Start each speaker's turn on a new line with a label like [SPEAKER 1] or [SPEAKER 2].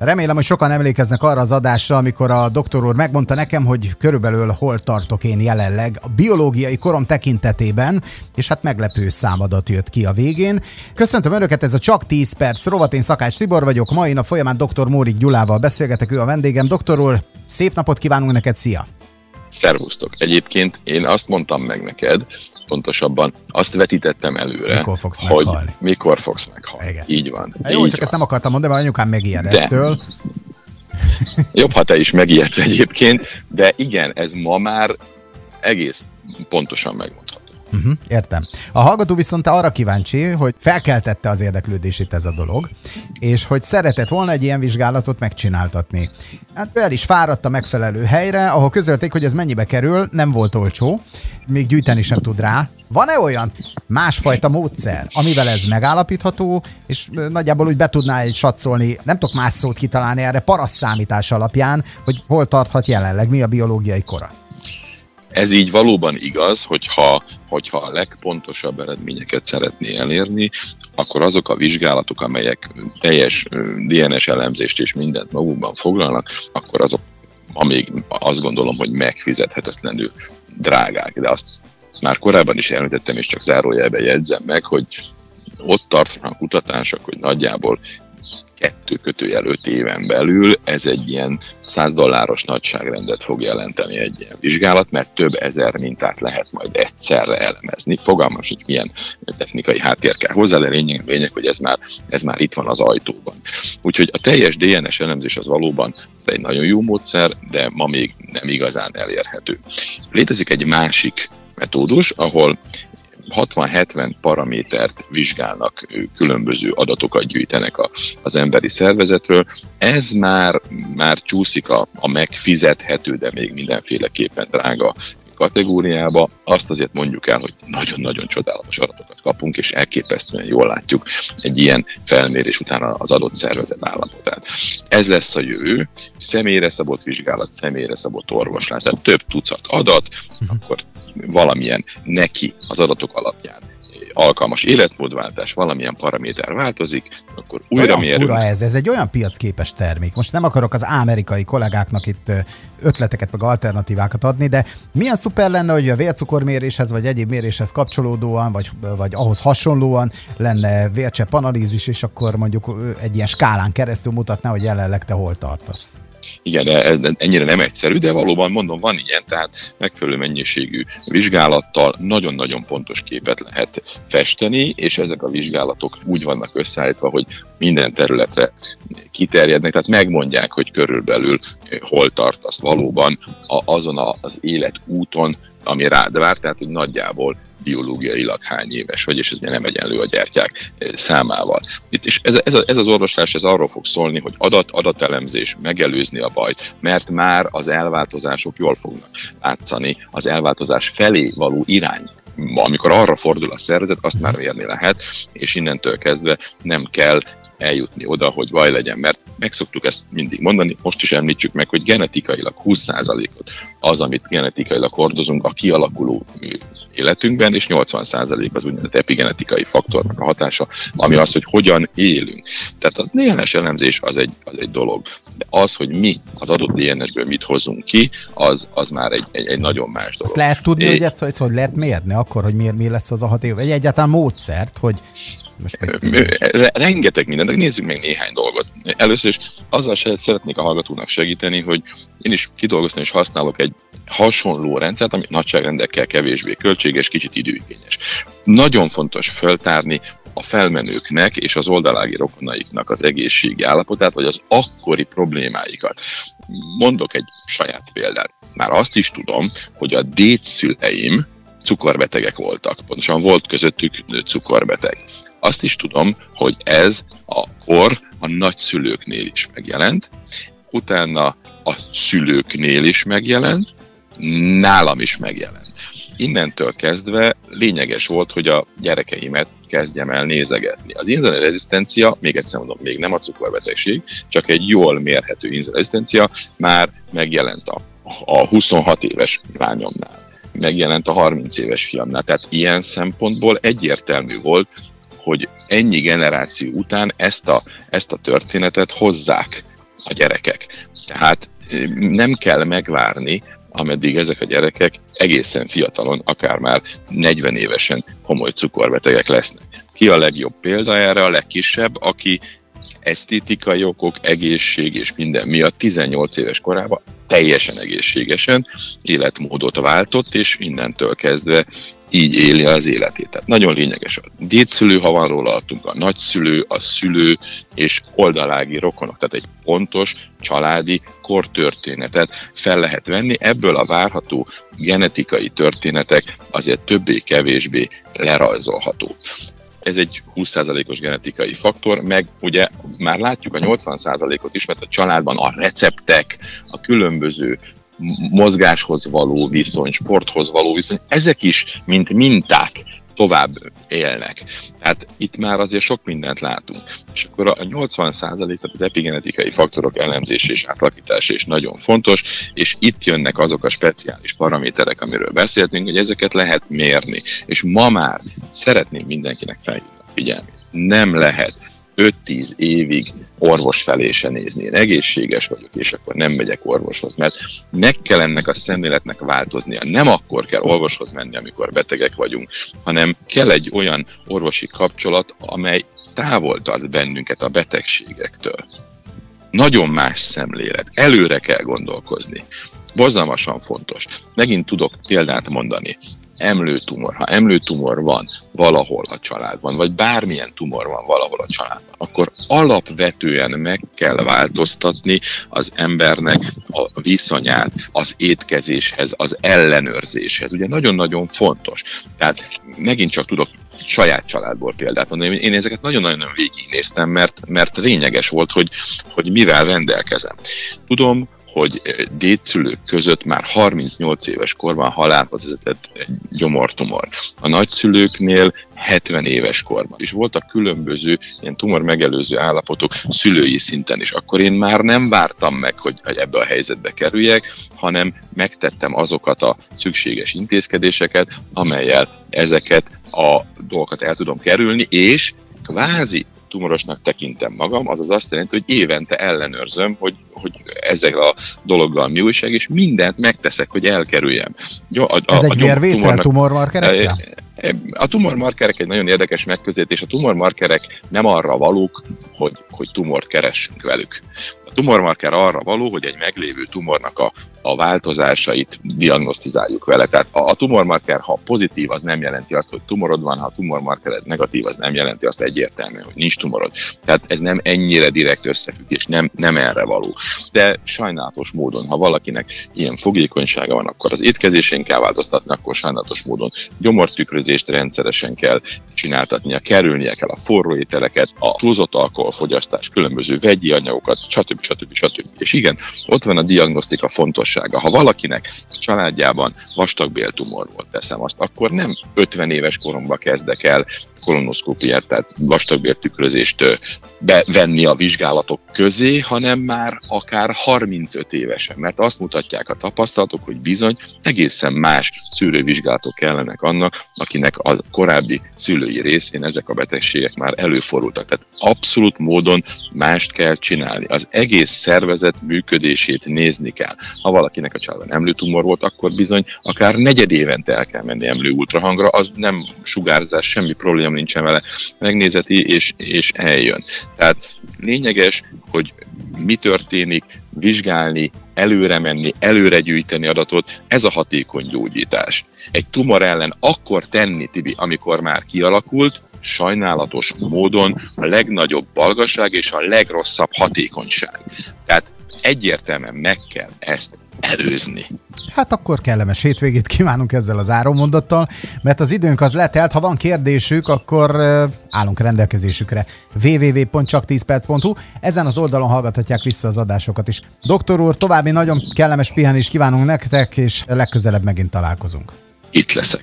[SPEAKER 1] Remélem, hogy sokan emlékeznek arra az adásra, amikor a doktor úr megmondta nekem, hogy körülbelül hol tartok én jelenleg a biológiai korom tekintetében, és hát meglepő számadat jött ki a végén. Köszöntöm Önöket, ez a Csak 10 perc rovat, én Szakács Tibor vagyok, mai nap folyamán dr. Mórik Gyulával beszélgetek, ő a vendégem. Doktor úr, szép napot kívánunk neked, szia!
[SPEAKER 2] Szervusztok! Egyébként én azt mondtam meg neked, pontosabban azt vetítettem előre,
[SPEAKER 1] mikor fogsz
[SPEAKER 2] hogy
[SPEAKER 1] meghalni.
[SPEAKER 2] mikor fogsz meghalni. Igen. Így van.
[SPEAKER 1] Hát jó,
[SPEAKER 2] így
[SPEAKER 1] csak
[SPEAKER 2] van.
[SPEAKER 1] ezt nem akartam mondani, mert anyukám megijed
[SPEAKER 2] De.
[SPEAKER 1] ettől.
[SPEAKER 2] Jobb, ha te is megijedsz egyébként, de igen, ez ma már egész pontosan megmondható.
[SPEAKER 1] Uh-huh, értem. A hallgató viszont arra kíváncsi, hogy felkeltette az érdeklődését ez a dolog, és hogy szeretett volna egy ilyen vizsgálatot megcsináltatni. Hát el is fáradt a megfelelő helyre, ahol közölték, hogy ez mennyibe kerül, nem volt olcsó, még gyűjteni sem tud rá. Van-e olyan másfajta módszer, amivel ez megállapítható, és nagyjából úgy be tudná egy satszolni, nem tudok más szót kitalálni erre, paraszt számítás alapján, hogy hol tarthat jelenleg, mi a biológiai kora?
[SPEAKER 2] Ez így valóban igaz, hogyha, hogyha a legpontosabb eredményeket szeretné elérni, akkor azok a vizsgálatok, amelyek teljes DNS elemzést és mindent magukban foglalnak, akkor azok ma még azt gondolom, hogy megfizethetetlenül drágák, de azt már korábban is említettem, és csak zárójelben jegyzem meg, hogy ott tartanak kutatások, hogy nagyjából kettő kötőjel öt éven belül ez egy ilyen 100 dolláros nagyságrendet fog jelenteni egy ilyen vizsgálat, mert több ezer mintát lehet majd egyszerre elemezni. Fogalmas, hogy milyen technikai háttér kell hozzá, de lényeg, lényeg hogy ez már, ez már itt van az ajtóban. Úgyhogy a teljes DNS elemzés az valóban egy nagyon jó módszer, de ma még nem igazán elérhető. Létezik egy másik metódus, ahol 60-70 paramétert vizsgálnak, különböző adatokat gyűjtenek a, az emberi szervezetről. Ez már, már csúszik a, a megfizethető, de még mindenféleképpen drága kategóriába. Azt azért mondjuk el, hogy nagyon-nagyon csodálatos adatokat kapunk, és elképesztően jól látjuk egy ilyen felmérés után az adott szervezet állapotát. Ez lesz a jövő, személyre szabott vizsgálat, személyre szabott orvoslás, tehát több tucat adat, akkor valamilyen neki az adatok alapján alkalmas életmódváltás, valamilyen paraméter változik, akkor újra
[SPEAKER 1] olyan
[SPEAKER 2] mérünk.
[SPEAKER 1] fura ez, ez egy olyan piacképes termék. Most nem akarok az amerikai kollégáknak itt ötleteket, meg alternatívákat adni, de milyen szuper lenne, hogy a vércukorméréshez, vagy egyéb méréshez kapcsolódóan, vagy, vagy ahhoz hasonlóan lenne vércsepp analízis, és akkor mondjuk egy ilyen skálán keresztül mutatná, hogy jelenleg te hol tartasz.
[SPEAKER 2] Igen, ennyire nem egyszerű, de valóban mondom, van ilyen, tehát megfelelő mennyiségű vizsgálattal nagyon-nagyon pontos képet lehet festeni, és ezek a vizsgálatok úgy vannak összeállítva, hogy minden területre kiterjednek, tehát megmondják, hogy körülbelül hol tartasz valóban a, azon az életúton, ami rád vár, tehát hogy nagyjából biológiailag hány éves vagy, és ez nem egyenlő a gyertyák eh, számával. Itt is ez, ez, ez az orvoslás ez arról fog szólni, hogy adat, adatelemzés, megelőzni a bajt, mert már az elváltozások jól fognak látszani, az elváltozás felé való irány amikor arra fordul a szervezet, azt már mérni lehet, és innentől kezdve nem kell eljutni oda, hogy baj legyen, mert megszoktuk ezt mindig mondani, most is említsük meg, hogy genetikailag 20%-ot az, amit genetikailag hordozunk a kialakuló életünkben, és 80% az úgynevezett epigenetikai faktornak a hatása, ami az, hogy hogyan élünk. Tehát a DNS elemzés az egy, az egy dolog, de az, hogy mi az adott DNS-ből mit hozunk ki, az, az már egy, egy, egy nagyon más dolog.
[SPEAKER 1] Azt lehet tudni,
[SPEAKER 2] É-
[SPEAKER 1] hogy ezt, ezt hogy lehet mérni akkor, hogy mi, mi lesz az a hat év, vagy egyáltalán módszert, hogy most meg...
[SPEAKER 2] Re- rengeteg mindent, de nézzük meg néhány dolgot. Először is azzal szeretnék a hallgatónak segíteni, hogy én is kidolgoztam és használok egy hasonló rendszert, ami nagyságrendekkel kevésbé költséges, kicsit időigényes. Nagyon fontos föltárni a felmenőknek és az oldalági rokonaiknak az egészségi állapotát, vagy az akkori problémáikat. Mondok egy saját példát. Már azt is tudom, hogy a dédszüleim cukorbetegek voltak. Pontosan volt közöttük cukorbeteg. Azt is tudom, hogy ez a kor a nagyszülőknél is megjelent, utána a szülőknél is megjelent, nálam is megjelent. Innentől kezdve lényeges volt, hogy a gyerekeimet kezdjem el nézegetni. Az inzulinrezisztencia, még egyszer mondom, még nem a cukorbetegség, csak egy jól mérhető inzulinrezisztencia már megjelent a, a 26 éves lányomnál, megjelent a 30 éves fiamnál. Tehát ilyen szempontból egyértelmű volt, hogy ennyi generáció után ezt a, ezt a történetet hozzák a gyerekek. Tehát nem kell megvárni, ameddig ezek a gyerekek egészen fiatalon, akár már 40 évesen komoly cukorbetegek lesznek. Ki a legjobb példa erre? A legkisebb, aki esztétikai okok, egészség és minden miatt 18 éves korában teljesen egészségesen életmódot váltott, és innentől kezdve így éli az életét. Tehát nagyon lényeges a dédszülő, ha van róla adtunk, a nagyszülő, a szülő és oldalági rokonok. Tehát egy pontos családi kortörténetet fel lehet venni. Ebből a várható genetikai történetek azért többé-kevésbé lerajzolható ez egy 20%-os genetikai faktor, meg ugye már látjuk a 80%-ot is, mert a családban a receptek, a különböző mozgáshoz való viszony, sporthoz való viszony, ezek is, mint minták tovább élnek. Tehát itt már azért sok mindent látunk. És akkor a 80%-at az epigenetikai faktorok elemzése és átlakítása is nagyon fontos, és itt jönnek azok a speciális paraméterek, amiről beszéltünk, hogy ezeket lehet mérni. És ma már szeretném mindenkinek felhívni a figyelmét. Nem lehet 5-10 évig orvos felé se nézni. Én egészséges vagyok, és akkor nem megyek orvoshoz, mert meg kell ennek a szemléletnek változnia. Nem akkor kell orvoshoz menni, amikor betegek vagyunk, hanem kell egy olyan orvosi kapcsolat, amely távol tart bennünket a betegségektől. Nagyon más szemlélet. Előre kell gondolkozni. Borzalmasan fontos. Megint tudok példát mondani emlőtumor, ha emlőtumor van valahol a családban, vagy bármilyen tumor van valahol a családban, akkor alapvetően meg kell változtatni az embernek a viszonyát az étkezéshez, az ellenőrzéshez. Ugye nagyon-nagyon fontos. Tehát megint csak tudok saját családból példát mondani. Én ezeket nagyon-nagyon végignéztem, mert, mert lényeges volt, hogy, hogy mivel rendelkezem. Tudom, hogy dédszülők között már 38 éves korban halálhoz vezetett egy gyomortumor. A nagyszülőknél 70 éves korban. És voltak különböző ilyen tumor megelőző állapotok szülői szinten is. Akkor én már nem vártam meg, hogy ebbe a helyzetbe kerüljek, hanem megtettem azokat a szükséges intézkedéseket, amelyel ezeket a dolgokat el tudom kerülni, és kvázi tumorosnak tekintem magam, azaz azt jelenti, hogy évente ellenőrzöm, hogy, hogy ezzel a dologgal mi újság, és mindent megteszek, hogy elkerüljem.
[SPEAKER 1] A, a, Ez egy vérvétel tumormarkerekkel?
[SPEAKER 2] A tumormarkerek egy nagyon érdekes megközelítés. A tumormarkerek nem arra valók, hogy, hogy tumort keressünk velük. A tumormarker arra való, hogy egy meglévő tumornak a, a változásait diagnosztizáljuk vele. Tehát a, a tumormarker, ha pozitív, az nem jelenti azt, hogy tumorod van, ha a tumormarker negatív, az nem jelenti azt egyértelműen, hogy nincs tumorod. Tehát ez nem ennyire direkt összefüggés, nem, nem erre való. De sajnálatos módon, ha valakinek ilyen fogékonysága van, akkor az étkezésén kell változtatni, akkor sajnálatos módon gyomortükrözést rendszeresen kell csináltatnia, kerülnie kell a forró ételeket, a túlzott alkoholfogyasztás, különböző vegyi anyagokat, stb stb. stb. És igen, ott van a diagnosztika fontossága. Ha valakinek családjában vastagbéltumor volt, teszem azt, akkor nem 50 éves koromban kezdek el kolonoszkópiát, tehát vastagbértükrözést bevenni a vizsgálatok közé, hanem már akár 35 évesen, mert azt mutatják a tapasztalatok, hogy bizony egészen más szűrővizsgálatok kellenek annak, akinek a korábbi szülői részén ezek a betegségek már előfordultak. Tehát abszolút módon mást kell csinálni. Az egész szervezet működését nézni kell. Ha valakinek a családban emlőtumor volt, akkor bizony akár negyed évente el kell menni emlő ultrahangra, az nem sugárzás, semmi probléma bajom nincsen vele, megnézeti és, és eljön. Tehát lényeges, hogy mi történik, vizsgálni, előre menni, előre gyűjteni adatot, ez a hatékony gyógyítás. Egy tumor ellen akkor tenni, Tibi, amikor már kialakult, sajnálatos módon a legnagyobb balgaság és a legrosszabb hatékonyság. Tehát egyértelműen meg kell ezt előzni.
[SPEAKER 1] Hát akkor kellemes hétvégét kívánunk ezzel az áromondattal, mert az időnk az letelt, ha van kérdésük, akkor állunk rendelkezésükre www.csak10perc.hu, ezen az oldalon hallgathatják vissza az adásokat is. Doktor úr, további nagyon kellemes pihenést kívánunk nektek, és legközelebb megint találkozunk.
[SPEAKER 2] Itt leszek.